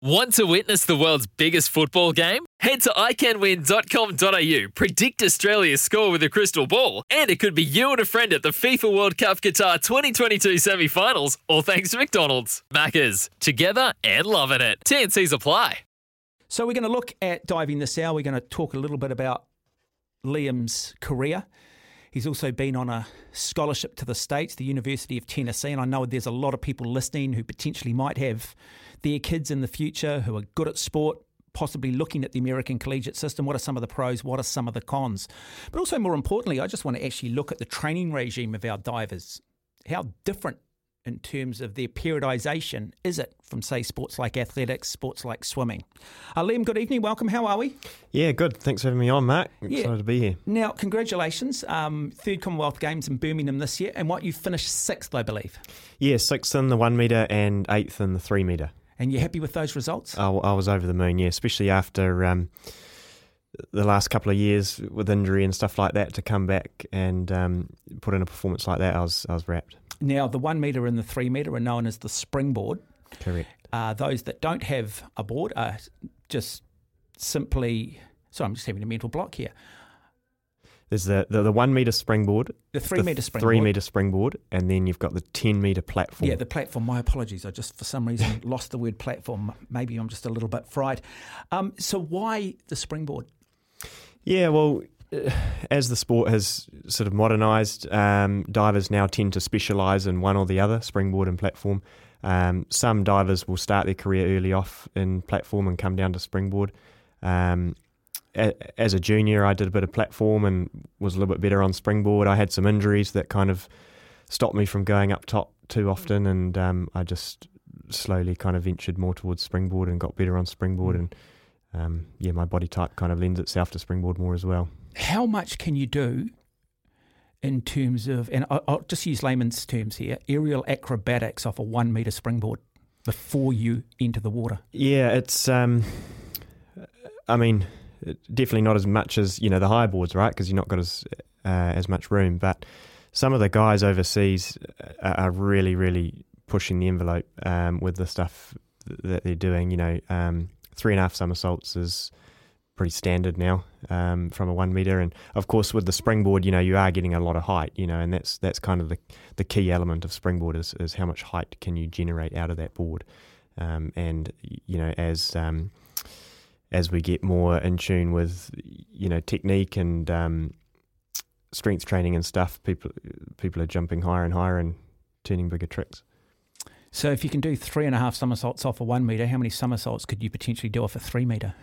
Want to witness the world's biggest football game? Head to iCanWin.com.au, predict Australia's score with a crystal ball, and it could be you and a friend at the FIFA World Cup Qatar 2022 semi finals, all thanks to McDonald's. Maccas, together and loving it. TNC's apply. So we're going to look at diving this hour. We're going to talk a little bit about Liam's career. He's also been on a scholarship to the States, the University of Tennessee, and I know there's a lot of people listening who potentially might have their kids in the future who are good at sport, possibly looking at the American collegiate system. What are some of the pros? What are some of the cons? But also, more importantly, I just want to actually look at the training regime of our divers. How different in terms of their periodisation is it from, say, sports like athletics, sports like swimming? Uh, Liam, good evening. Welcome. How are we? Yeah, good. Thanks for having me on, Mark. Yeah. Excited to be here. Now, congratulations. Um, third Commonwealth Games in Birmingham this year, and what you finished sixth, I believe. Yeah, sixth in the one metre and eighth in the three metre. And you're happy with those results? I, I was over the moon, yeah, especially after um, the last couple of years with injury and stuff like that to come back and um, put in a performance like that. I was I was rapt. Now, the one metre and the three metre are known as the springboard. Correct. Uh, those that don't have a board are just simply. Sorry, I'm just having a mental block here. There's the, the, the one metre springboard, The three metre springboard. three metre springboard, and then you've got the 10 metre platform. Yeah, the platform. My apologies. I just, for some reason, lost the word platform. Maybe I'm just a little bit fried. Um, so, why the springboard? Yeah, well, uh, as the sport has sort of modernised, um, divers now tend to specialise in one or the other, springboard and platform. Um, some divers will start their career early off in platform and come down to springboard. Um, as a junior, I did a bit of platform and was a little bit better on springboard. I had some injuries that kind of stopped me from going up top too often, and um, I just slowly kind of ventured more towards springboard and got better on springboard. And um, yeah, my body type kind of lends itself to springboard more as well. How much can you do in terms of, and I'll just use layman's terms here, aerial acrobatics off a one metre springboard before you enter the water? Yeah, it's. Um, I mean, definitely not as much as you know the high boards, right? Because you're not got as uh, as much room. But some of the guys overseas are, are really, really pushing the envelope um, with the stuff that they're doing. You know, um, three and a half somersaults is pretty standard now um, from a one meter, and of course with the springboard, you know, you are getting a lot of height. You know, and that's that's kind of the the key element of springboard is is how much height can you generate out of that board, um, and you know as um, as we get more in tune with you know technique and um, strength training and stuff, people people are jumping higher and higher and turning bigger tricks. So, if you can do three and a half somersaults off a one metre, how many somersaults could you potentially do off a three metre?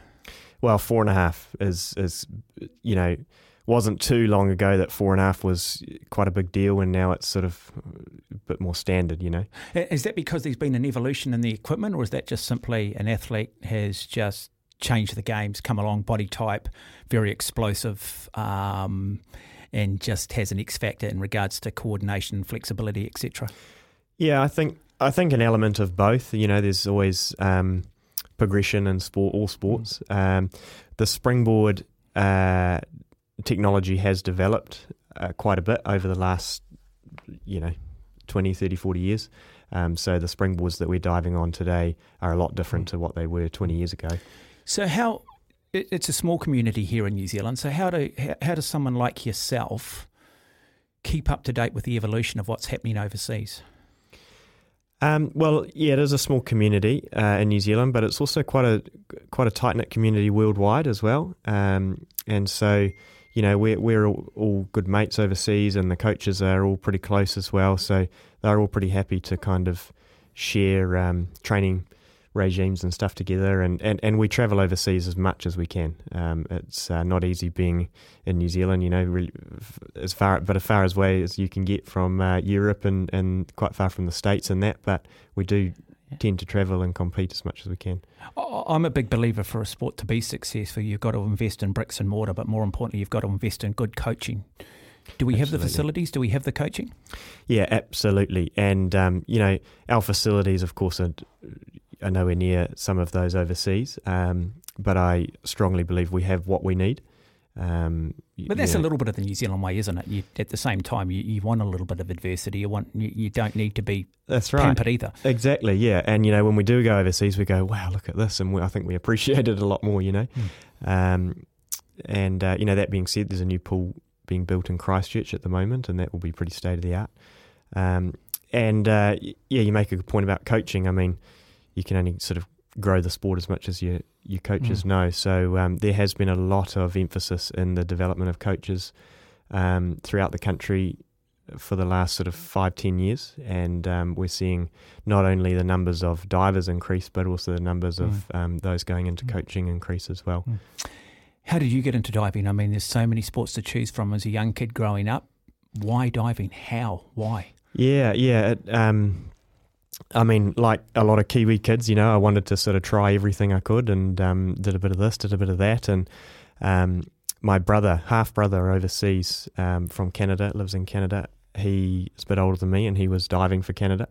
Well, four and a half is is you know wasn't too long ago that four and a half was quite a big deal, and now it's sort of a bit more standard. You know, Is that because there's been an evolution in the equipment, or is that just simply an athlete has just changed the games, come along, body type, very explosive, um, and just has an X factor in regards to coordination, flexibility, etc. Yeah, I think I think an element of both. You know, there's always um, progression in sport, all sports. Um, the springboard uh, technology has developed uh, quite a bit over the last, you know, 20, 30, 40 years. Um, so the springboards that we're diving on today are a lot different to what they were 20 years ago. So how it, it's a small community here in New Zealand. So how do how, does someone like yourself keep up to date with the evolution of what's happening overseas? Um, well, yeah, it is a small community uh, in New Zealand, but it's also quite a quite a tight knit community worldwide as well. Um, and so, you know, we're we're all, all good mates overseas, and the coaches are all pretty close as well. So they're all pretty happy to kind of share um, training regimes and stuff together, and, and, and we travel overseas as much as we can. Um, it's uh, not easy being in New Zealand, you know, really, as far but as far as way as you can get from uh, Europe and, and quite far from the states and that. But we do tend to travel and compete as much as we can. I'm a big believer for a sport to be successful, you've got to invest in bricks and mortar, but more importantly, you've got to invest in good coaching. Do we absolutely. have the facilities? Do we have the coaching? Yeah, absolutely. And um, you know, our facilities, of course, are, are nowhere near some of those overseas. Um, but I strongly believe we have what we need. Um, but that's a little bit of the New Zealand way, isn't it? You, at the same time, you, you want a little bit of adversity. You want you, you don't need to be that's right. pampered either. Exactly, yeah. And you know, when we do go overseas, we go, "Wow, look at this," and we, I think we appreciate it a lot more. You know, mm. um, and uh, you know, that being said, there's a new pool being built in Christchurch at the moment, and that will be pretty state of the art. Um, and uh, yeah, you make a good point about coaching. I mean, you can only sort of grow the sport as much as your your coaches mm. know. So um, there has been a lot of emphasis in the development of coaches um, throughout the country for the last sort of five ten years, and um, we're seeing not only the numbers of divers increase, but also the numbers mm. of um, those going into mm. coaching increase as well. Mm. How did you get into diving? I mean, there's so many sports to choose from as a young kid growing up. Why diving? How? Why? Yeah, yeah. It, um, I mean, like a lot of Kiwi kids, you know, I wanted to sort of try everything I could and um, did a bit of this, did a bit of that. And um, my brother, half brother overseas um, from Canada, lives in Canada. He is a bit older than me and he was diving for Canada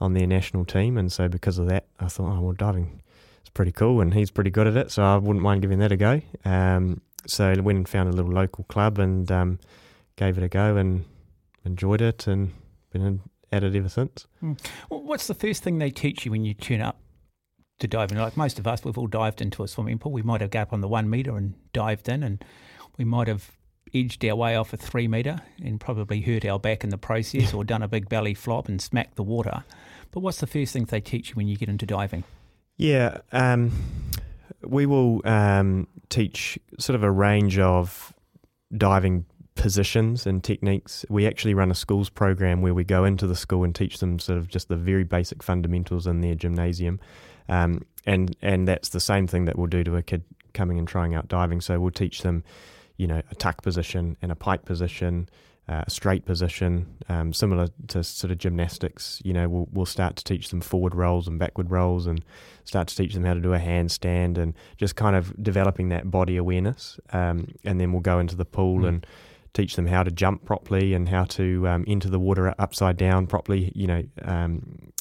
on their national team. And so because of that, I thought, oh, well, diving is pretty cool and he's pretty good at it. So I wouldn't mind giving that a go. Um, so I went and found a little local club and um, gave it a go and enjoyed it and been at it ever since. Mm. Well, what's the first thing they teach you when you tune up to dive in? Like most of us, we've all dived into a swimming pool. We might have got up on the one metre and dived in, and we might have edged our way off a three metre and probably hurt our back in the process or done a big belly flop and smacked the water. But what's the first thing they teach you when you get into diving? Yeah, um, we will um, teach sort of a range of diving positions and techniques. We actually run a schools program where we go into the school and teach them sort of just the very basic fundamentals in their gymnasium. Um, and and that's the same thing that we'll do to a kid coming and trying out diving. So we'll teach them, you know, a tuck position and a pike position, uh, a straight position, um, similar to sort of gymnastics. You know, we'll we'll start to teach them forward rolls and backward rolls, and start to teach them how to do a handstand, and just kind of developing that body awareness. Um, and then we'll go into the pool mm. and teach them how to jump properly and how to um, enter the water upside down properly, you know, um,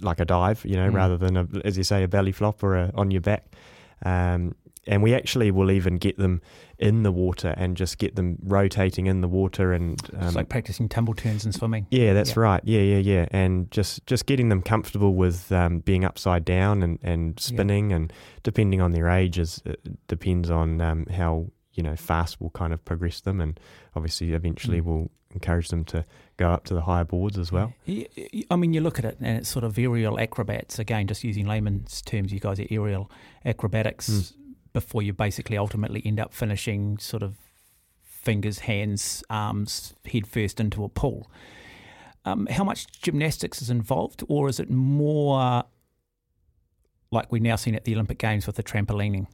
like a dive, you know, mm. rather than, a, as you say, a belly flop or a, on your back. Um, and we actually will even get them in the water and just get them rotating in the water and um, it's like practicing tumble turns and swimming. Yeah, that's yeah. right. Yeah, yeah, yeah, and just just getting them comfortable with um, being upside down and, and spinning, yeah. and depending on their age, is depends on um, how you know fast will kind of progress them, and obviously eventually mm. will encourage them to go up to the higher boards as well. I mean, you look at it and it's sort of aerial acrobats again, just using layman's terms. You guys are aerial acrobatics mm. before you basically ultimately end up finishing sort of fingers, hands, arms, head first into a pool. Um, how much gymnastics is involved, or is it more like we've now seen at the Olympic Games with the trampolining?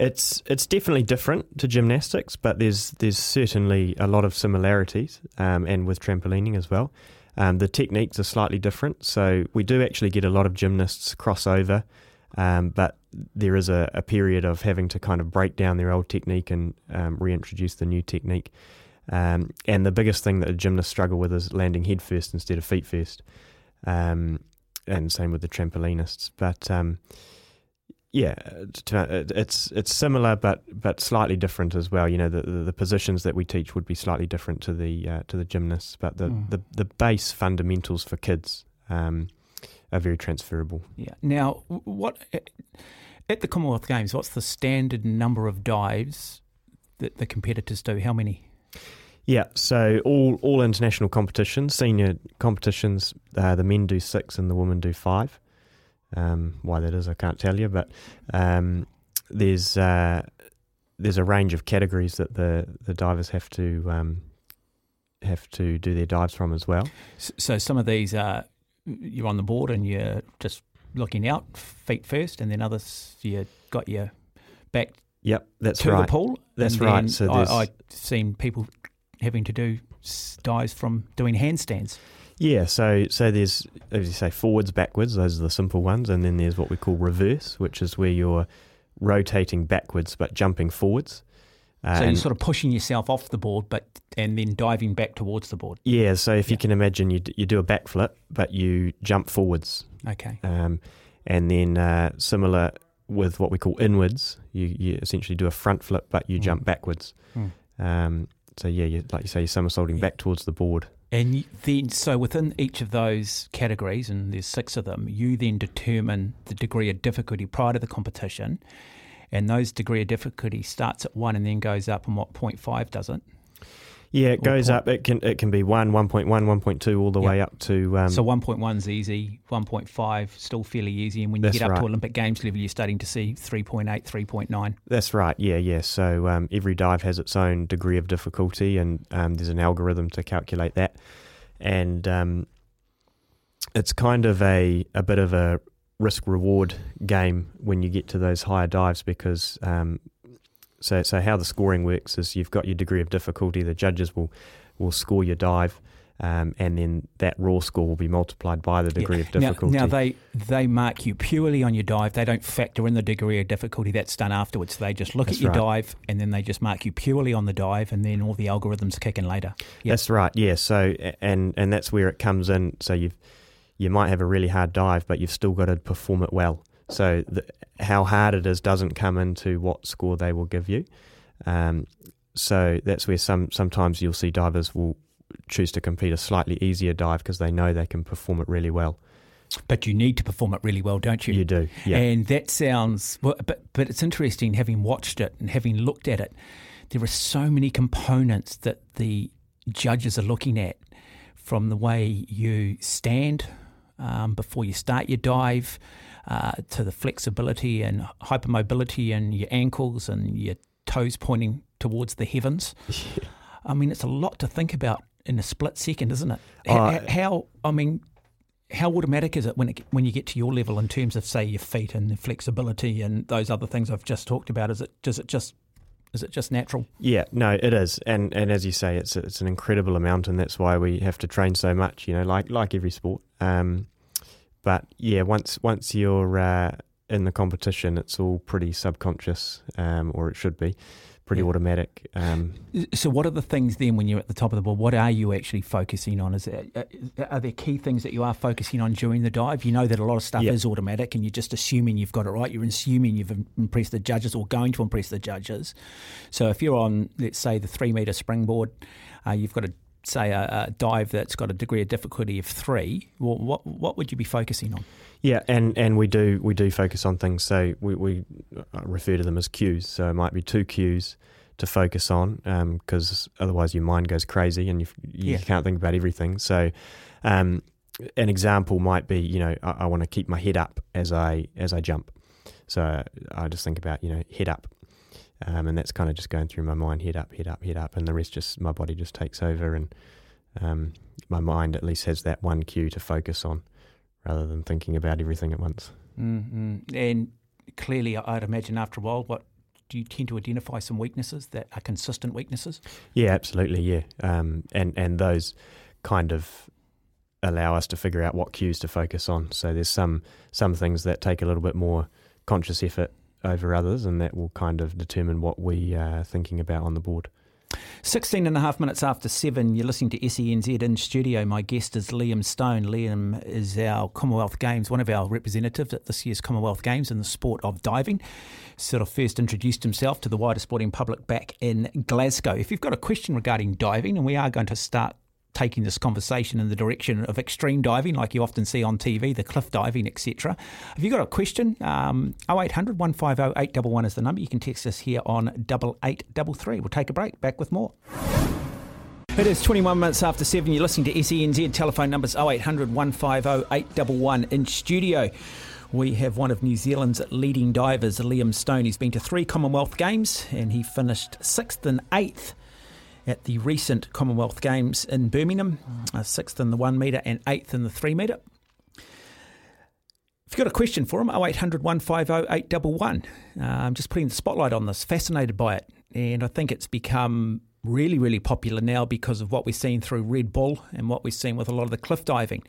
It's it's definitely different to gymnastics, but there's there's certainly a lot of similarities, um, and with trampolining as well. Um, the techniques are slightly different, so we do actually get a lot of gymnasts cross over, um, but there is a, a, period of having to kind of break down their old technique and um, reintroduce the new technique. Um, and the biggest thing that a gymnast struggle with is landing head first instead of feet first, um, and same with the trampolinists. But yeah, it's it's similar but but slightly different as well. You know, the, the, the positions that we teach would be slightly different to the uh, to the gymnasts, but the, mm. the, the base fundamentals for kids um, are very transferable. Yeah. Now, what at the Commonwealth Games? What's the standard number of dives that the competitors do? How many? Yeah, so all all international competitions, senior competitions, uh, the men do six and the women do five. Um, why that is, I can't tell you, but um, there's uh, there's a range of categories that the, the divers have to um, have to do their dives from as well. So some of these are you're on the board and you're just looking out feet first, and then others you got your back. Yep, that's to right. the pool. That's right. So I, I've seen people having to do dives from doing handstands. Yeah, so so there's as you say forwards, backwards. Those are the simple ones, and then there's what we call reverse, which is where you're rotating backwards but jumping forwards. Uh, so you're sort of pushing yourself off the board, but and then diving back towards the board. Yeah. So if yeah. you can imagine, you d- you do a backflip, but you jump forwards. Okay. Um, and then uh, similar with what we call inwards, you, you essentially do a front flip, but you mm. jump backwards. Mm. Um, so yeah, you, like you say, you're somersaulting yeah. back towards the board. And then, so within each of those categories, and there's six of them, you then determine the degree of difficulty prior to the competition and those degree of difficulty starts at one and then goes up, and what 0.5 does it? Yeah, it goes point, up. It can it can be one, 1.1, 1.2, all the way up to. Um, so 1.1 is easy, 1.5 still fairly easy, and when you get up right. to Olympic Games level, you're starting to see 3.8, 3.9. That's right. Yeah, yeah. So um, every dive has its own degree of difficulty, and um, there's an algorithm to calculate that, and um, it's kind of a a bit of a risk reward game when you get to those higher dives because um, so so how the scoring works is you've got your degree of difficulty. The judges will will score your dive. Um, and then that raw score will be multiplied by the degree yeah. of difficulty. Now, now, they they mark you purely on your dive. They don't factor in the degree of difficulty that's done afterwards. They just look that's at your right. dive and then they just mark you purely on the dive, and then all the algorithms kick in later. Yep. That's right. Yeah. So and and that's where it comes in. So you've you might have a really hard dive, but you've still got to perform it well. So the, how hard it is doesn't come into what score they will give you. Um, so that's where some sometimes you'll see divers will choose to compete a slightly easier dive because they know they can perform it really well. But you need to perform it really well, don't you? You do, yeah. And that sounds, well, but but it's interesting having watched it and having looked at it. There are so many components that the judges are looking at, from the way you stand, um, before you start your dive, uh, to the flexibility and hypermobility in your ankles and your toes pointing towards the heavens. Yeah. I mean, it's a lot to think about in a split second, isn't it? Uh, how, I mean, how automatic is it when it, when you get to your level in terms of say your feet and the flexibility and those other things I've just talked about? Is it does it just is it just natural? Yeah, no, it is, and and as you say, it's it's an incredible amount, and that's why we have to train so much. You know, like like every sport. Um, but yeah, once once you're uh, in the competition, it's all pretty subconscious, um, or it should be pretty yeah. automatic. Um, so, what are the things then when you're at the top of the board? What are you actually focusing on? Is there, uh, are there key things that you are focusing on during the dive? You know that a lot of stuff is automatic, and you're just assuming you've got it right. You're assuming you've impressed the judges or going to impress the judges. So, if you're on, let's say, the three meter springboard, uh, you've got to say a, a, dive that's got a degree of difficulty of three, well, what what would you be focusing on? Yeah, and, and we do we do focus on things. So we, we refer to them as cues. So it might be two cues to focus on because um, otherwise your mind goes crazy and you you yeah. can't think about everything. So um, an example might be you know I, I want to keep my head up as I as I jump. So I just think about you know head up um, and that's kind of just going through my mind, head up, head up, head up, and the rest just my body just takes over, and um, my mind at least has that one cue to focus on, rather than thinking about everything at once. Mm-hmm. And clearly, I'd imagine after a while, what do you tend to identify some weaknesses that are consistent weaknesses? Yeah, absolutely. Yeah, um, and and those kind of allow us to figure out what cues to focus on. So there's some some things that take a little bit more conscious effort over others, and that will kind of determine what we are thinking about on the board. 16 and a half minutes after seven, you're listening to SENZ in studio. My guest is Liam Stone. Liam is our Commonwealth Games, one of our representatives at this year's Commonwealth Games in the sport of diving. Sort of first introduced himself to the wider sporting public back in Glasgow. If you've got a question regarding diving, and we are going to start taking this conversation in the direction of extreme diving, like you often see on TV, the cliff diving, etc. Have you've got a question? Um, 0800 150 811 is the number. You can text us here on 8833. We'll take a break. Back with more. It is 21 minutes after 7. You're listening to SENZ. Telephone numbers 0800 150 811 in studio. We have one of New Zealand's leading divers, Liam Stone. He's been to three Commonwealth Games and he finished sixth and eighth at the recent Commonwealth Games in Birmingham, uh, sixth in the one metre and eighth in the three metre. If you've got a question for him, 0800 150 811. Uh, I'm just putting the spotlight on this, fascinated by it. And I think it's become really, really popular now because of what we've seen through Red Bull and what we've seen with a lot of the cliff diving.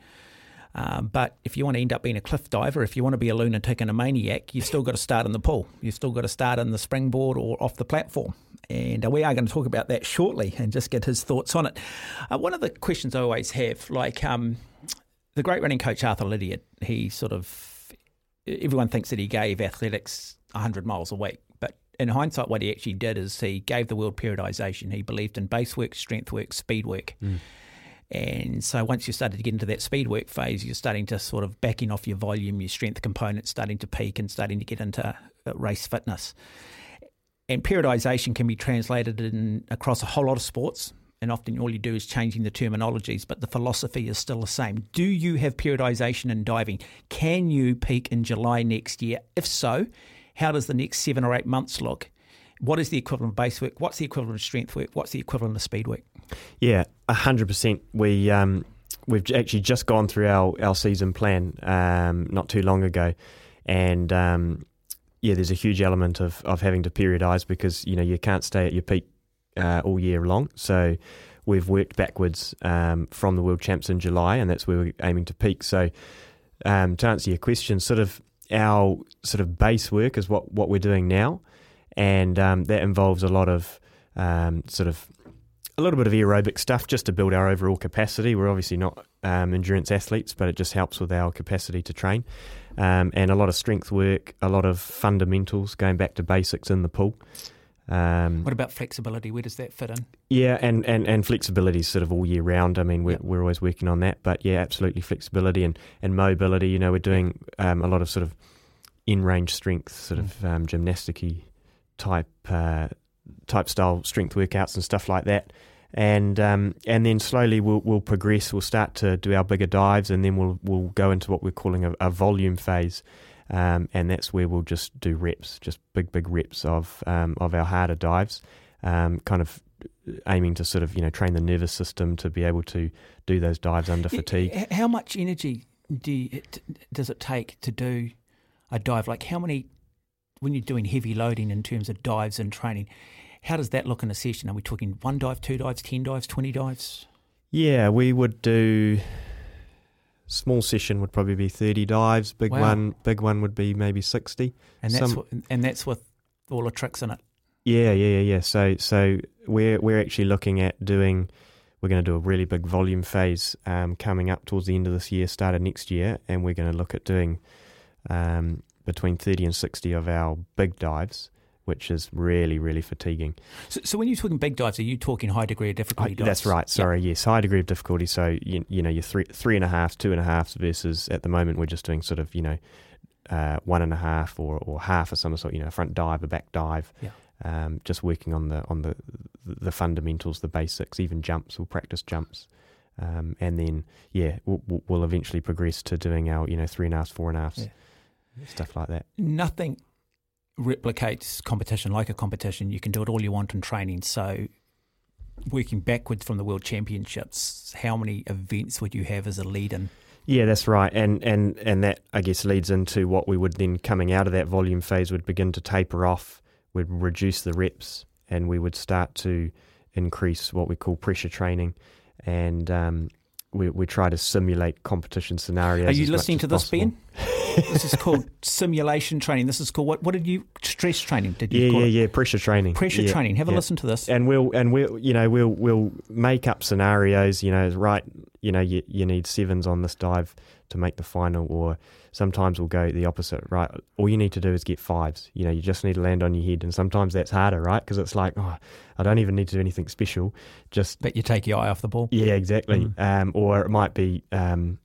Um, but if you want to end up being a cliff diver, if you want to be a lunatic and a maniac, you've still got to start in the pool. You've still got to start in the springboard or off the platform. And uh, we are going to talk about that shortly and just get his thoughts on it. Uh, one of the questions I always have, like um, the great running coach Arthur Lydiard, he sort of, everyone thinks that he gave athletics 100 miles a week. But in hindsight, what he actually did is he gave the world periodization. He believed in base work, strength work, speed work. Mm. And so once you started to get into that speed work phase, you're starting to sort of backing off your volume, your strength components starting to peak and starting to get into uh, race fitness. And periodization can be translated in across a whole lot of sports. And often all you do is changing the terminologies, but the philosophy is still the same. Do you have periodization in diving? Can you peak in July next year? If so, how does the next seven or eight months look? What is the equivalent of base work? What's the equivalent of strength work? What's the equivalent of speed work? Yeah, hundred percent. We um, we've actually just gone through our, our season plan um, not too long ago, and um, yeah, there's a huge element of, of having to periodise because you know you can't stay at your peak uh, all year long. So we've worked backwards um, from the world champs in July, and that's where we're aiming to peak. So um, to answer your question, sort of our sort of base work is what what we're doing now, and um, that involves a lot of um, sort of a little bit of aerobic stuff just to build our overall capacity. We're obviously not um, endurance athletes, but it just helps with our capacity to train. Um, and a lot of strength work, a lot of fundamentals, going back to basics in the pool. Um, what about flexibility? Where does that fit in? Yeah, and, and, and flexibility is sort of all year round. I mean, we're, yep. we're always working on that. But yeah, absolutely flexibility and, and mobility. You know, we're doing um, a lot of sort of in range strength, sort mm. of um, gymnasticy type uh, type style strength workouts and stuff like that. And um, and then slowly we'll, we'll progress. We'll start to do our bigger dives, and then we'll we'll go into what we're calling a, a volume phase, um, and that's where we'll just do reps, just big big reps of um, of our harder dives, um, kind of aiming to sort of you know train the nervous system to be able to do those dives under fatigue. How much energy do you, does it take to do a dive? Like how many when you're doing heavy loading in terms of dives and training, how does that look in a session? Are we talking one dive, two dives, 10 dives, 20 dives? Yeah, we would do small session would probably be 30 dives, big wow. one big one would be maybe 60. And that's Some, and that's with all the tricks in it. Yeah, yeah, yeah, yeah. So so we're we're actually looking at doing we're going to do a really big volume phase um, coming up towards the end of this year, start of next year, and we're going to look at doing um, between 30 and 60 of our big dives, which is really, really fatiguing. So, so when you're talking big dives, are you talking high degree of difficulty dives? That's right. Sorry, yep. yes, high degree of difficulty. So, you, you know, you're three, three and a half, two and a half versus at the moment we're just doing sort of, you know, uh, one and a half or, or half of some sort, you know, front dive, a back dive. Yeah. Um, just working on the on the the fundamentals, the basics, even jumps. We'll practice jumps. Um, and then yeah, we'll, we'll, eventually progress to doing our you know three and a half, four and a half, yeah stuff like that. Nothing replicates competition like a competition. You can do it all you want in training. So, working backwards from the World Championships, how many events would you have as a lead in? Yeah, that's right, and and and that I guess leads into what we would then coming out of that volume phase would begin to taper off. We'd reduce the reps, and we would start to increase what we call pressure training, and um, we we try to simulate competition scenarios. Are you listening to this, Ben? This is called simulation training. This is called what? What did you stress training? Did you? Yeah, yeah, it? yeah. Pressure training. Pressure yeah, training. Have a listen to this. And we'll and we'll you know we'll we'll make up scenarios. You know, right? You know, you you need sevens on this dive to make the final, or sometimes we'll go the opposite. Right? All you need to do is get fives. You know, you just need to land on your head, and sometimes that's harder, right? Because it's like, oh, I don't even need to do anything special. Just but you take your eye off the ball. Yeah, exactly. Mm. Um, or it might be. Um,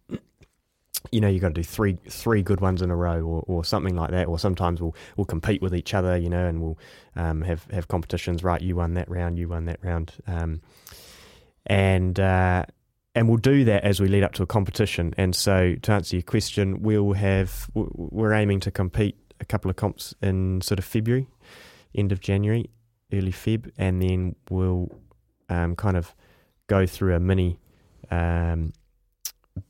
you know you've got to do three three good ones in a row or, or something like that or sometimes we'll we'll compete with each other you know and we'll um, have have competitions right you won that round you won that round um, and uh, and we'll do that as we lead up to a competition. And so to answer your question we'll have we're aiming to compete a couple of comps in sort of February end of January early Feb and then we'll um, kind of go through a mini um,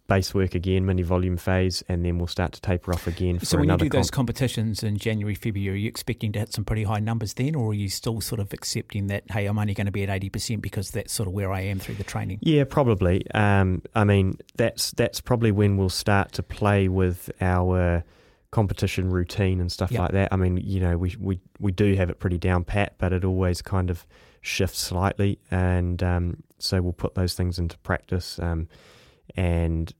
base work again, mini volume phase, and then we'll start to taper off again. For so when you another do those competitions in January, February, are you expecting to hit some pretty high numbers then, or are you still sort of accepting that hey, I'm only going to be at eighty percent because that's sort of where I am through the training? Yeah, probably. Um, I mean, that's that's probably when we'll start to play with our competition routine and stuff Yep. like that. I mean, you know, we we we do have it pretty down pat, but it always kind of shifts slightly, and um, so we'll put those things into practice, um, and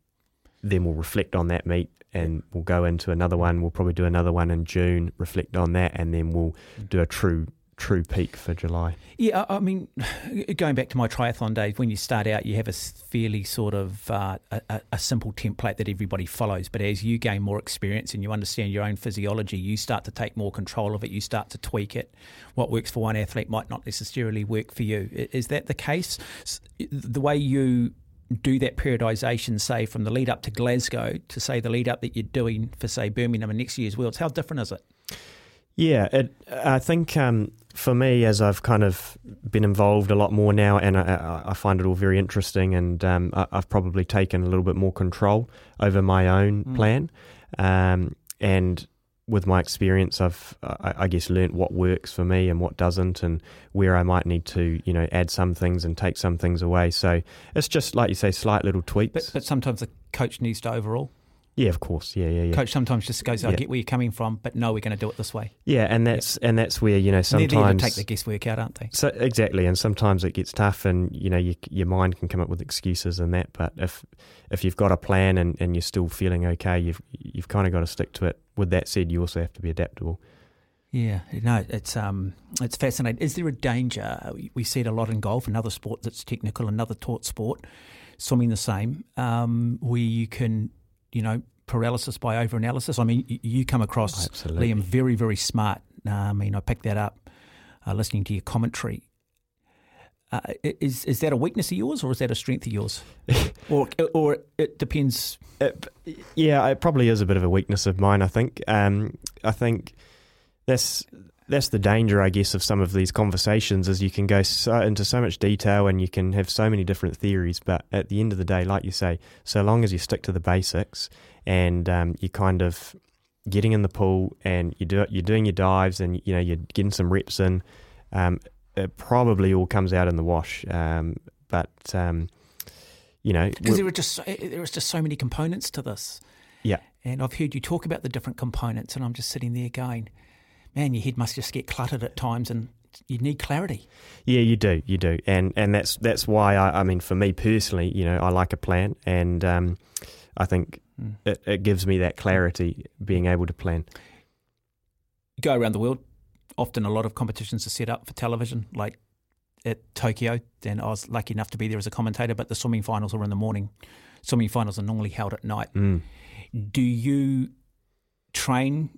then we'll reflect on that meet. And we'll go into another one. We'll probably do another one in June. Reflect on that, and then we'll do a true true peak for July. Yeah, I mean, going back to my triathlon days, when you start out, you have a fairly sort of uh, a- a simple template that everybody follows. But as you gain more experience and you understand your own physiology, you start to take more control of it. You start to tweak it. What works for one athlete might not necessarily work for you. Is that the case? The way you do that periodisation, say from the lead up to Glasgow to say the lead up that you're doing for say Birmingham and next year's Worlds, how different is it? Yeah, it, I think um, for me, as I've kind of been involved a lot more now, and I, I find it all very interesting, and um, I, I've probably taken a little bit more control over my own Mm. plan, um, and with my experience, I've I, I guess learnt what works for me and what doesn't, and where I might need to you know add some things and take some things away. So it's just like you say, slight little tweaks. But, but sometimes the coach needs to overall. Yeah, of course, yeah, yeah, yeah. Coach sometimes just goes, I Yeah. get where you're coming from, but no, we're going to do it this way. Yeah, and that's and that's where you know sometimes take the guesswork out, aren't they? So exactly, and sometimes it gets tough, and you know you, your mind can come up with excuses and that. But if if you've got a plan and, and you're still feeling okay, you've you've kind of got to stick to it. With that said, you also have to be adaptable. Yeah, no, it's um, it's fascinating. Is there a danger? We- We see it a lot in golf, another sport that's technical, another taught sport, swimming the same, um, where you can, you know, paralysis by overanalysis. I mean, you come across Absolutely. Liam very, very smart. Uh, I mean, I picked that up uh, listening to your commentary. Uh, is is that a weakness of yours, or is that a strength of yours, or or it depends? It, yeah, it probably is a bit of a weakness of mine. I think. Um, I think that's that's the danger, I guess, of some of these conversations is you can go so, into so much detail and you can have so many different theories. But at the end of the day, like you say, so long as you stick to the basics and um, you kind of getting in the pool and you do you're doing your dives and you know you're getting some reps in, um, it probably all comes out in the wash. Um, but um, you know, Because there are just so, there is just so many components to this. yeah. And I've heard you talk about the different components, and I'm just sitting there going, man, your head must just get cluttered at times, and you need clarity. Yeah, you do, you do, and and that's that's why I, I mean, for me personally, you know, I like a plan, and um, I think Mm. it, it gives me that clarity, being able to plan. You go around the world, often a lot of competitions are set up for television, like at Tokyo. And I was lucky enough to be there as a commentator, but the swimming finals are in the morning. Swimming finals are normally held at night. Mm. Do you train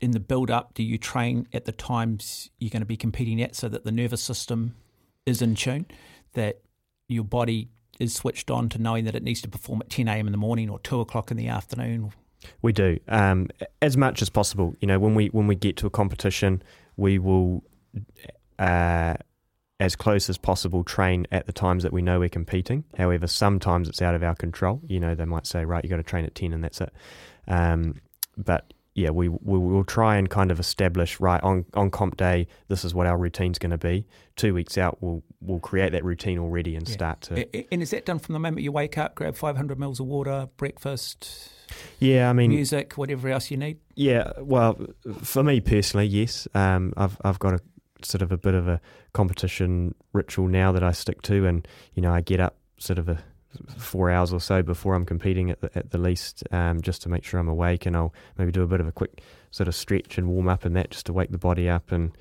in the build up? Do you train at the times you're going to be competing at so that the nervous system is in tune, that your body is switched on to knowing that it needs to perform at 10 a.m. in the morning or 2 o'clock in the afternoon? We do um, as much as possible. You know, when we when we get to a competition, we will, uh, as close as possible, train at the times that we know we're competing. However, sometimes it's out of our control. You know, they might say, right, you got to train at ten, and that's it. Um, but yeah, we we will try and kind of establish right on on comp day. This is what our routine's going to be. Two weeks out, we'll we'll create that routine already and Yeah. start to. And is that done from the moment you wake up, grab 500 mils of water, breakfast, Yeah, I mean, music, whatever else you need? Yeah, well, for me personally, yes. Um, I've I've got a sort of a bit of a competition ritual now that I stick to, and you know, I get up sort of a four hours or so before I'm competing at the, at the least, um, just to make sure I'm awake, and I'll maybe do a bit of a quick sort of stretch and warm up and that, just to wake the body up, and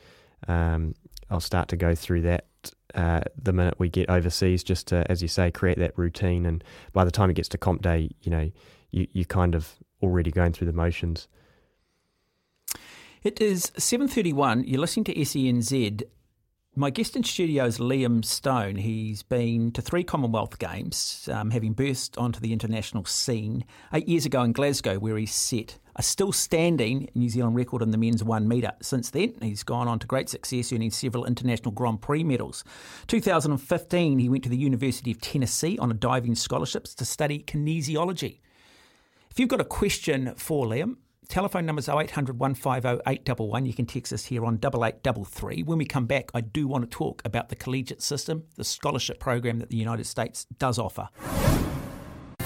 um, I'll start to go through that. Uh, the minute we get overseas, just to, as you say, create that routine, and by the time it gets to comp day, you know, you you kind of already going through the motions. It is 7.31. You're listening to SENZ. My guest in studio is Liam Stone. He's been to three Commonwealth Games, um, having burst onto the international scene eight years ago in Glasgow, where he set a still standing New Zealand record in the men's one metre. Since then, he's gone on to great success, earning several international Grand Prix medals. 2015, he went to the University of Tennessee on a diving scholarships to study kinesiology. If you've got a question for Liam, Telephone numbers is 0800 150 811. You can text us here on 8833. When we come back, I do want to talk about the collegiate system, the scholarship program that the United States does offer.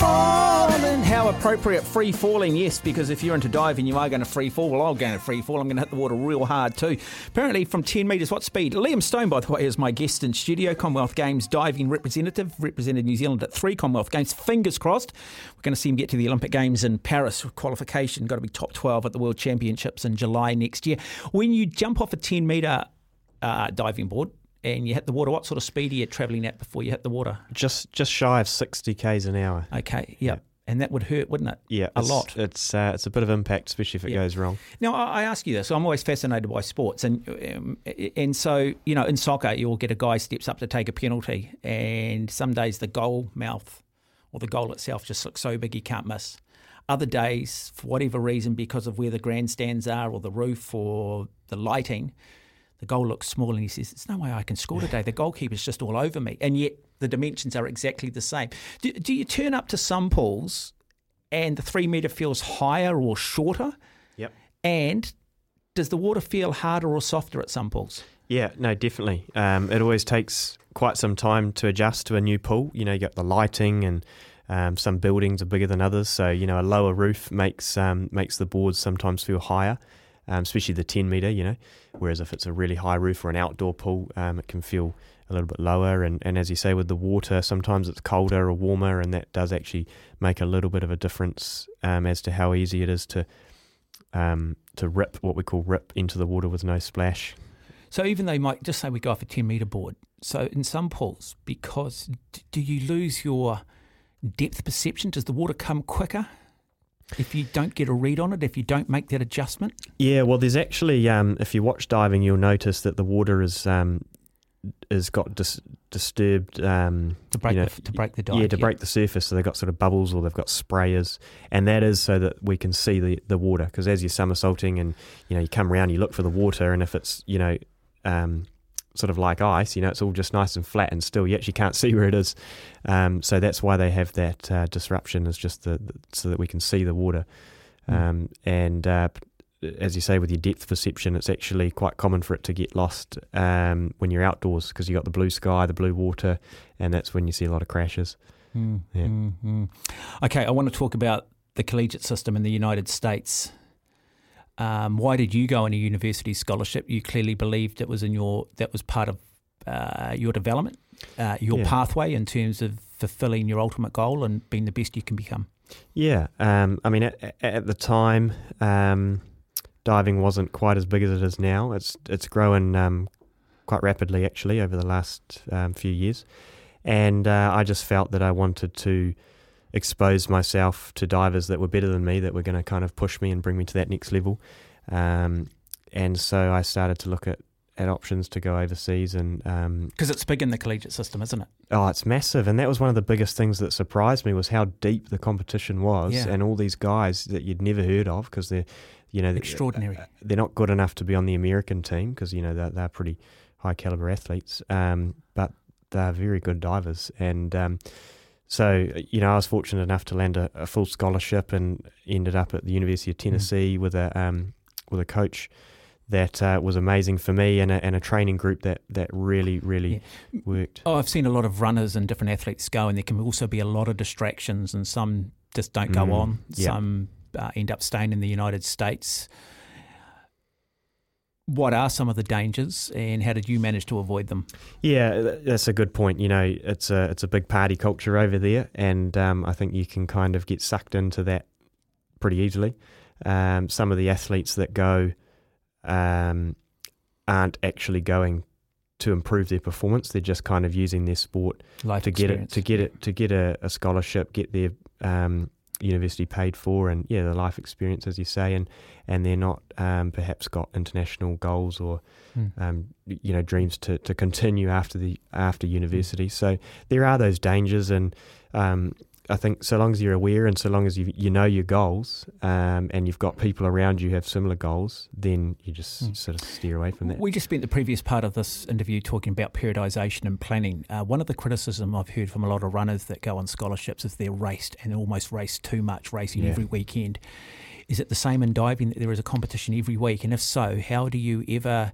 Falling, how appropriate, free falling, yes, because if you're into diving, you are going to free fall. Well, I'm going to free fall. I'm going to hit the water real hard too. Apparently, from 10 metres, what speed? Liam Stone, by the way, is my guest in studio, Commonwealth Games diving representative, represented New Zealand at three Commonwealth Games. Fingers crossed, we're going to see him get to the Olympic Games in Paris qualification. Got to be top 12 at the World Championships in July next year. When you jump off a 10 metre uh, diving board, and you hit the water, what sort of speed are you travelling at before you hit the water? Just just shy of sixty k's an hour. Okay, yep. Yeah. And that would hurt, wouldn't it? Yeah, a lot. It's uh, it's a bit of impact, especially if it goes wrong. Now, I ask you this. I'm always fascinated by sports, and um, and so you know, in soccer, you'll get a guy steps up to take a penalty, and some days the goal mouth or the goal itself just looks so big you can't miss. Other days, for whatever reason, because of where the grandstands are, or the roof, or the lighting, the goal looks small, and he says, "There's no way I can score today. The goalkeeper's just all over me." And yet, the dimensions are exactly the same. Do, do you turn up to some pools, and the three meter feels higher or shorter? Yep. And does the water feel harder or softer at some pools? Yeah, no, definitely. Um, it always takes quite some time to adjust to a new pool. You know, you got the lighting and um, some buildings are bigger than others, so you know a lower roof makes um, makes the boards sometimes feel higher um, especially the 10 metre, you know. Whereas if it's a really high roof or an outdoor pool, um, it can feel a little bit lower. And, and as you say, with the water, sometimes it's colder or warmer, and that does actually make a little bit of a difference um, as to how easy it is to um, to rip what we call rip into the water with no splash. So even though you might just say we go off a 10 metre board, so in some pools, because do you lose your depth perception? Does the water come quicker? If you don't get a read on it, if you don't make that adjustment? Yeah, well, there's actually, um, if you watch diving, you'll notice that the water is um, is got dis- disturbed um, to break you know, the, to break the dive, yeah to yeah. break the surface. So they've got sort of bubbles or they've got sprayers, and that is so that we can see the the water. Because as you're somersaulting and you know you come around, you look for the water, and if it's you know um, sort of like ice. You know, it's all just nice and flat and still. Yet You actually can't see where it is. Um, so that's why they have that uh, disruption, is just the, the, so that we can see the water. Mm. Um, and uh, as you say, with your depth perception, it's actually quite common for it to get lost um, when you're outdoors because you've got the blue sky, the blue water, and that's when you see a lot of crashes. Mm, yeah. mm, mm. Okay, I want to talk about the collegiate system in the United States. Um, why did you go on a university scholarship? You clearly believed it was in your that was part of uh, your development, uh, your yeah. pathway in terms of fulfilling your ultimate goal and being the best you can become. Yeah, um, I mean, at, at the time, um, diving wasn't quite as big as it is now. It's it's grown um, quite rapidly actually over the last um, few years, and uh, I just felt that I wanted to expose myself to divers that were better than me, that were going to kind of push me and bring me to that next level. Um, and so I started to look at, at options to go overseas and because um, it's big in the collegiate system, isn't it? Oh, it's massive, and that was one of the biggest things that surprised me was how deep the competition was, yeah. and all these guys that you'd never heard of because they're, you know, extraordinary. They're, they're not good enough to be on the American team because you know they're, they're pretty high caliber athletes, um, but they're very good divers, and um, so, you know, I was fortunate enough to land a, a, full scholarship and ended up at the University of mm. Tennessee mm. with a um, with a coach that uh, was amazing for me and a, and a training group that, that really, really yeah. worked. Oh, I've seen a lot of runners and different athletes go, and there can also be a lot of distractions, and some just don't go mm. on. Some uh, end up staying in the United States what are some of the dangers and how did you manage to avoid them? Yeah, that's a good point. You know, it's a it's a big party culture over there, and um, I think you can kind of get sucked into that pretty easily. Um, some of the athletes that go um, aren't actually going to improve their performance. They're just kind of using their sport Life to experience. get it to get it to get a, a scholarship, get their um, university paid for, and yeah, the life experience, as you say, and and they're not um, perhaps got international goals or Mm. um, you know dreams to, to continue after the after university. So there are those dangers, and um, I think so long as you're aware and so long as you you know your goals um, and you've got people around you who have similar goals, then you just Mm. sort of steer away from that. We just spent the previous part of this interview talking about periodisation and planning. Uh, one of the criticism I've heard from a lot of runners that go on scholarships is they're raced and almost race too much, racing Yeah. every weekend. Is it the same in diving that there is a competition every week? And if so, how do you ever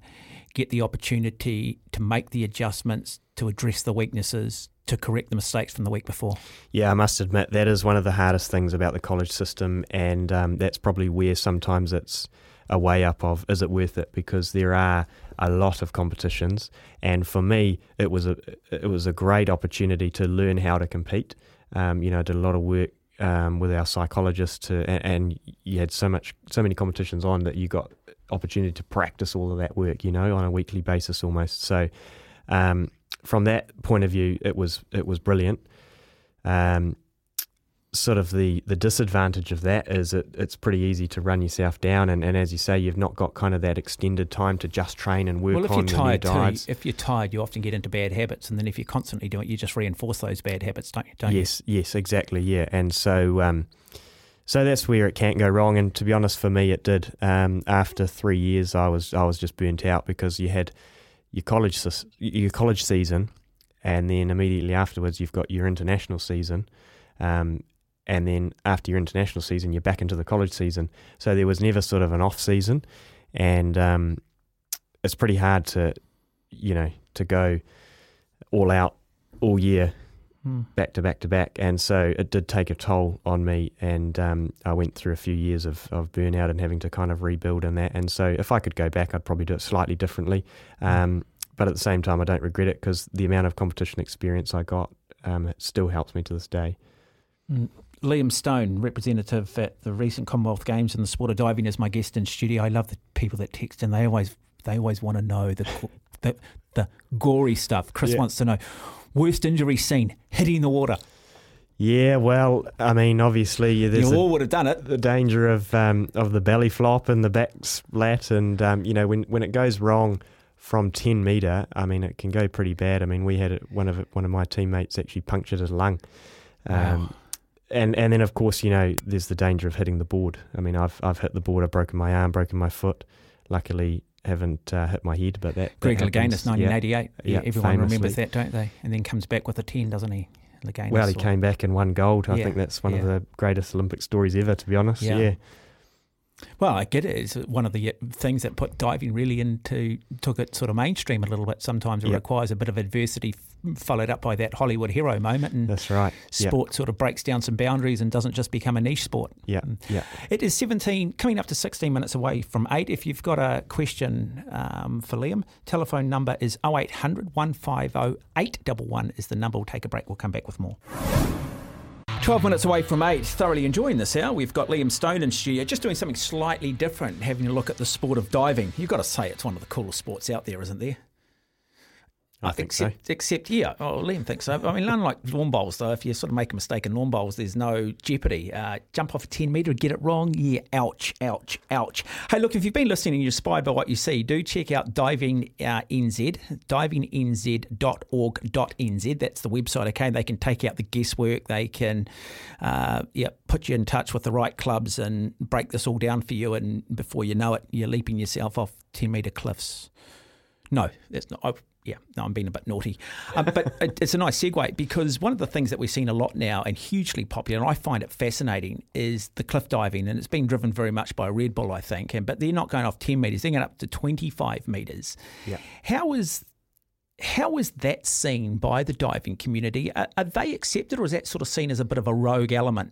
get the opportunity to make the adjustments, to address the weaknesses, to correct the mistakes from the week before? Yeah, I must admit that is one of the hardest things about the college system, and um, that's probably where sometimes it's a weigh up of is it worth it because there are a lot of competitions, and for me it was a it was a great opportunity to learn how to compete. Um, you know, I did a lot of work um, with our psychologist to, and, and you had so much so many competitions on that you got opportunity to practice all of that work. You know, on a weekly basis almost. So. Um, from that point of view, it was it was brilliant. Um, sort of the, the disadvantage of that is it, it's pretty easy to run yourself down, and, and as you say, you've not got kind of that extended time to just train and work well, if on you're tired too, if you're tired, you often get into bad habits, and then if you're constantly doing it, you just reinforce those bad habits, don't you? Don't you? yes, yes, exactly, yeah, and so um, so that's where it can't go wrong. And to be honest, for me, it did. Um, after three years, I was I was just burnt out because you had your college your college season, and then immediately afterwards you've got your international season, um, and then after your international season you're back into the college season. So there was never sort of an off season, and um, it's pretty hard to, you know, to go all out all year Hmm. back to back to back, and so it did take a toll on me, and um, I went through a few years of, of burnout and having to kind of rebuild in that. And so if I could go back, I'd probably do it slightly differently. Um, but at the same time, I don't regret it because the amount of competition experience I got um, it still helps me to this day. Mm. Liam Stone, representative at the recent Commonwealth Games in the sport of diving, is my guest in studio. I love the people that text and they always they always want to know the the, the gory stuff. Chris Yeah. wants to know worst injury scene hitting the water. Yeah, well, I mean, obviously there's you a- all would have done it. the danger of um, of the belly flop and the back splat, and um, you know when when it goes wrong from ten meter, I mean it can go pretty bad. I mean we had it- one of one of my teammates actually punctured his lung, um, Wow. and and then of course you know there's the danger of hitting the board. I mean I've I've hit the board, I've broken my arm, broken my foot. Luckily haven't uh, hit my head, but that Greg that happens. Louganis, 1988. Yeah, Yeah, everyone remembers that, don't they? And then comes back with a 10, doesn't he? Louganis. Well, he or- came back and won gold. I Yeah, think that's one of the greatest Olympic stories ever, to be honest. Yeah. Well, I get it. It's one of the uh, things that put diving really into took it sort of mainstream a little bit. Sometimes it Yep. requires a bit of adversity, followed up by that Hollywood hero moment, and That's right. Sport sort of breaks down some boundaries and doesn't just become a niche sport. yeah, yeah. It is 17, coming up to 16 minutes away from 8. If you've got a question um, for Liam, telephone number is 0800 150 811 is the number. We'll take a break. We'll come back with more. 12 minutes away from 8. Thoroughly enjoying this hour. We've got Liam Stone in studio, just doing something slightly different, having a look at the sport of diving. You've got to say it's one of the coolest sports out there, isn't there? I think so. except, Except, yeah, oh, Liam thinks so. I mean, unlike lawn bowls, though, if you sort of make a mistake in lawn bowls, there's no jeopardy. Uh, jump off a 10 metre, and get it wrong, yeah, ouch, ouch, ouch. Hey, look, if you've been listening and you're inspired by what you see, do check out Diving uh, NZ, divingnz.org.nz. That's the website, okay? They can take out the guesswork, they can uh, yeah, put you in touch with the right clubs and break this all down for you, and before you know it, you're leaping yourself off 10 metre cliffs. No, that's not. I, yeah, no, I'm being a bit naughty. Um, but it, it's a nice segue because one of the things that we've seen a lot now and hugely popular, and I find it fascinating, is the cliff diving. And it's been driven very much by Red Bull, I think. And But they're not going off 10 metres, they're going up to 25 metres. Yeah. How is. How is that seen by the diving community? Are, are they accepted, or is that sort of seen as a bit of a rogue element?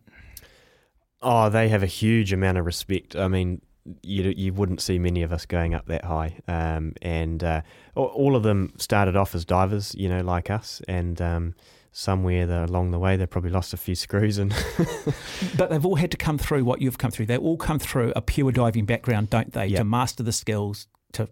Oh, they have a huge amount of respect. I mean, you you wouldn't see many of us going up that high, um, and uh, all of them started off as divers, you know, like us, and um, somewhere the, along the way they probably lost a few screws and But they've all had to come through what you've come through. They all come through a pure diving background, don't they? Yeah. To master the skills, to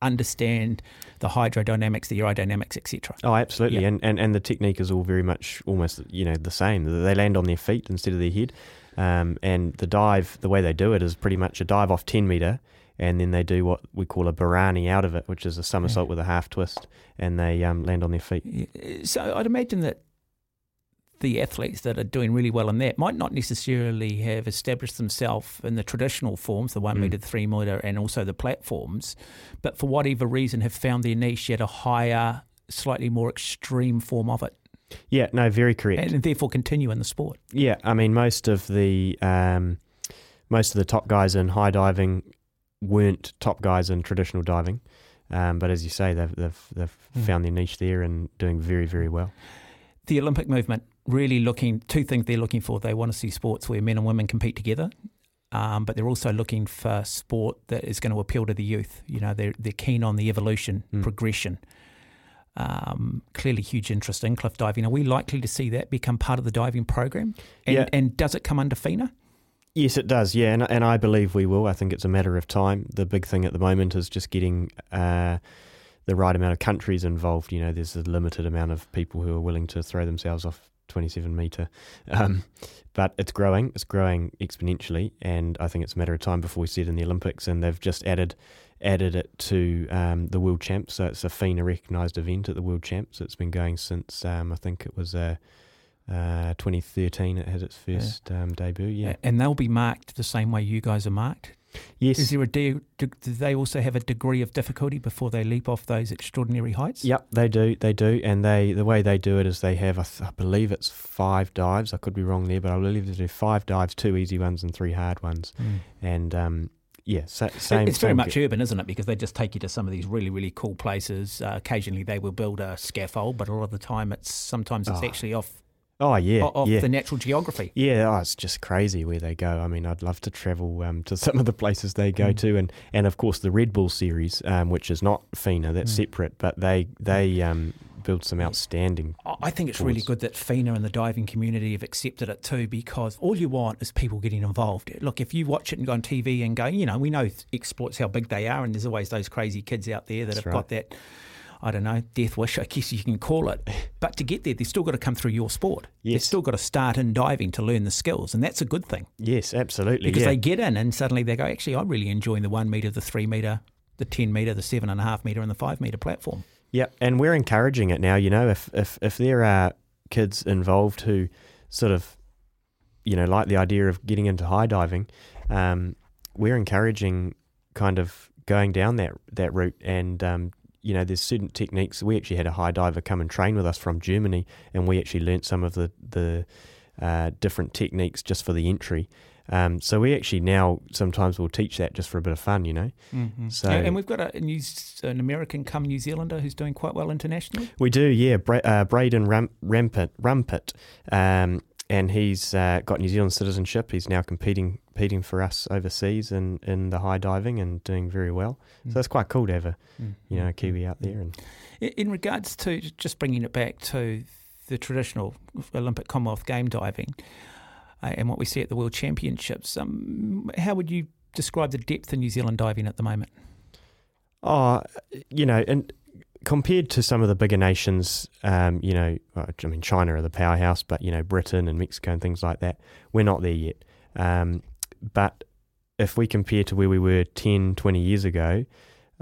understand the hydrodynamics, the aerodynamics, etc. oh, absolutely, Yeah. and, and and the technique is all very much almost you know the same. They land on their feet instead of their head. Um, and the dive, the way they do it is pretty much a dive off 10 metre, and then they do what we call a Barani out of it, which is a somersault with a half twist, and they um, land on their feet. So I'd imagine that the athletes that are doing really well in that might not necessarily have established themselves in the traditional forms, the one Mm. metre, three metre, and also the platforms, but for whatever reason have found their niche at a higher, slightly more extreme form of it, Yeah, no, very correct. and therefore continue in the sport. Yeah, I mean most of the um, most of the top guys in high diving weren't top guys in traditional diving, um, but as you say, they've they've, they've Mm. found their niche there and doing very very well. The Olympic movement really looking two things they're looking for. They want to see sports where men and women compete together. Um, but they're also looking for sport that is going to appeal to the youth. You know, they're they're keen on the evolution, Mm. progression. Um, clearly, huge interest in cliff diving. Are we likely to see that become part of the diving program? And, Yeah. and does it come under FINA? Yes, it does. Yeah, and and I believe we will. I think it's a matter of time. The big thing at the moment is just getting uh, the right amount of countries involved. You know, there's a limited amount of people who are willing to throw themselves off 27 meter, um, but it's growing. It's growing exponentially, and I think it's a matter of time before we see it in the Olympics. And they've just added added it to um, the World Champs, so it's a FINA recognised event at the World Champs. It's been going since um, I think it was. Uh, uh, 2013, it had its first um, debut. Yeah. And they'll be marked the same way you guys are marked. Yes. Is there a de- do they also have a degree of difficulty before they leap off those extraordinary heights? Yep, they do. They do, and they the way they do it is they have I, th- I believe it's five dives. I could be wrong there, but I believe they do five dives, two easy ones and three hard ones. Mm. And um, yeah, sa- same. it's very much urban, isn't it? Because they just take you to some of these really, really cool places. Uh, occasionally, they will build a scaffold, but a lot of the time, it's sometimes it's Oh, actually off Oh yeah, off yeah. the natural geography. Yeah, oh, it's just crazy where they go. I mean, I'd love to travel um, to some of the places they go Mm. to, and, and of course the Red Bull series, um, which is not FINA, that's Mm. separate, but they they um, build some outstanding. I- think it's really good that FINA and the diving community have accepted it too, because all you want is people getting involved. Look, if you watch it and go on TV and go, you know, we know exploits how big they are, and there's always those crazy kids out there that That's have got that. I don't know, death wish, I guess you can call it. But to get there, they've still got to come through your sport. Yes. They've still got to start in diving to learn the skills, and that's a good thing. Yes, absolutely. because yeah. they get in and suddenly they go, actually, I'm really enjoying the one meter, the three meter, the ten meter, the seven and a half meter, and the five meter platform. Yeah, and we're encouraging it now. You know, if if if there are kids involved who sort of, you know, like the idea of getting into high diving, um, we're encouraging kind of going down that that route. And um, you know, there's certain techniques. We actually had a high diver come and train with us from Germany, and we actually learnt some of the the uh, different techniques just for the entry. Um, so we actually now sometimes will teach that just for a bit of fun, you know. Mm-hmm. So- and we've got a New, an American come New Zealander who's doing quite well internationally. We do, yeah. Bra- uh, Braden Ram- Rumpit, um, and he's uh, got New Zealand citizenship. He's now competing competing for us overseas in, in the high diving and doing very well. So that's quite cool to have a you know a Kiwi out there. And In, in regards to just bringing it back to the traditional Olympic Commonwealth game diving uh, and what we see at the World Championships, um, how would you describe the depth in New Zealand diving at the moment? oh, you know, and compared to some of the bigger nations, um, you know, I mean China are the powerhouse, but you know Britain and Mexico and things like that, we're not there yet. Um, but if we compare to where we were 10, 20 years ago,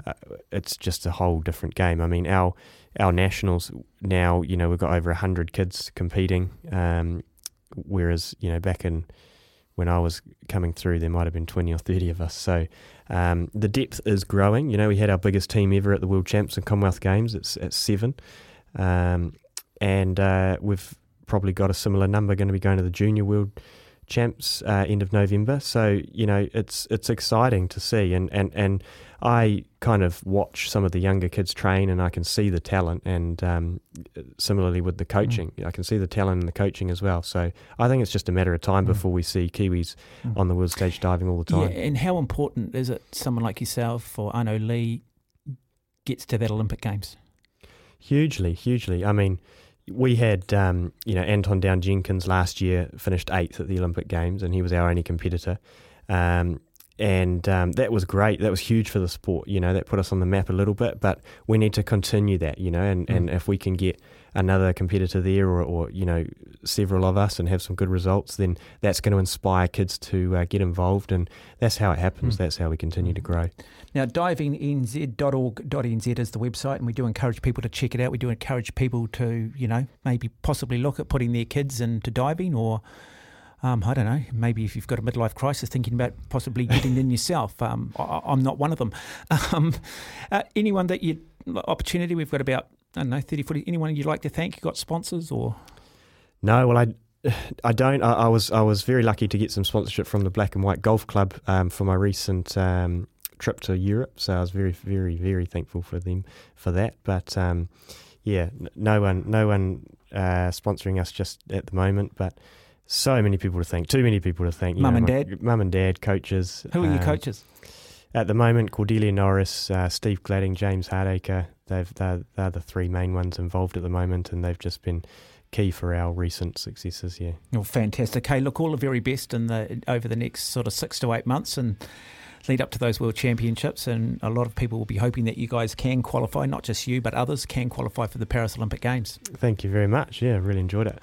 uh, it's just a whole different game. I mean, our our nationals now, you know, we've got over hundred kids competing, um, whereas you know back in when I was coming through, there might have been twenty or thirty of us. So um, the depth is growing. You know, we had our biggest team ever at the World Champs and Commonwealth Games. It's at seven, um, and uh, we've probably got a similar number going to be going to the Junior World Champs uh, end of November. So you know, it's it's exciting to see, and and and I kind of watch some of the younger kids train, and I can see the talent, and um, similarly with the coaching, I can see the talent in the coaching as well. So I think it's just a matter of time Mm. before we see Kiwis Mm. on the world stage diving all the Yeah, time. and how important is it someone like yourself or Arno Lee gets to that Olympic Games? Hugely, hugely. I mean, we had um, you know Anton Down Jenkins last year finished eighth at the Olympic Games, and he was our only competitor. Um, and um, that was great. That was huge for the sport. You know, that put us on the map a little bit. But we need to continue that. You know, and, mm. and if we can get another competitor there, or, or you know, several of us, and have some good results, then that's going to inspire kids to uh, get involved, and that's how it happens. Mm. That's how we continue to grow. Now, divingnz.org.nz is the website, and we do encourage people to check it out. We do encourage people to, you know, maybe possibly look at putting their kids into diving or um, I don't know, maybe if you've got a midlife crisis, thinking about possibly getting in yourself. Um, I, am not one of them. Um, uh, anyone that you opportunity, we've got about I don't know 30, 40. Anyone you'd like to thank? You got sponsors or? No, well I. I don't. I, I, was I was very lucky to get some sponsorship from the Black and White Golf Club um, for my recent um, trip to Europe. So I was very, very, very thankful for them for that. But um, yeah, no one, no one uh, sponsoring us just at the moment. But so many people to thank. Too many people to thank. Mum and dad. Mum and dad, coaches. Who are um, your coaches? At the moment, Cordelia Norris, uh, Steve Gladding, James Hardacre. They've they're, they're the three main ones involved at the moment, and they've just been key for our recent successes. Yeah. Well, fantastic. Hey, look, all the very best in the over the next sort of six to eight months, and lead up to those World Championships, and a lot of people will be hoping that you guys can qualify, not just you, but others can qualify for the Paris Olympic Games. Thank you very much. Yeah, really enjoyed it.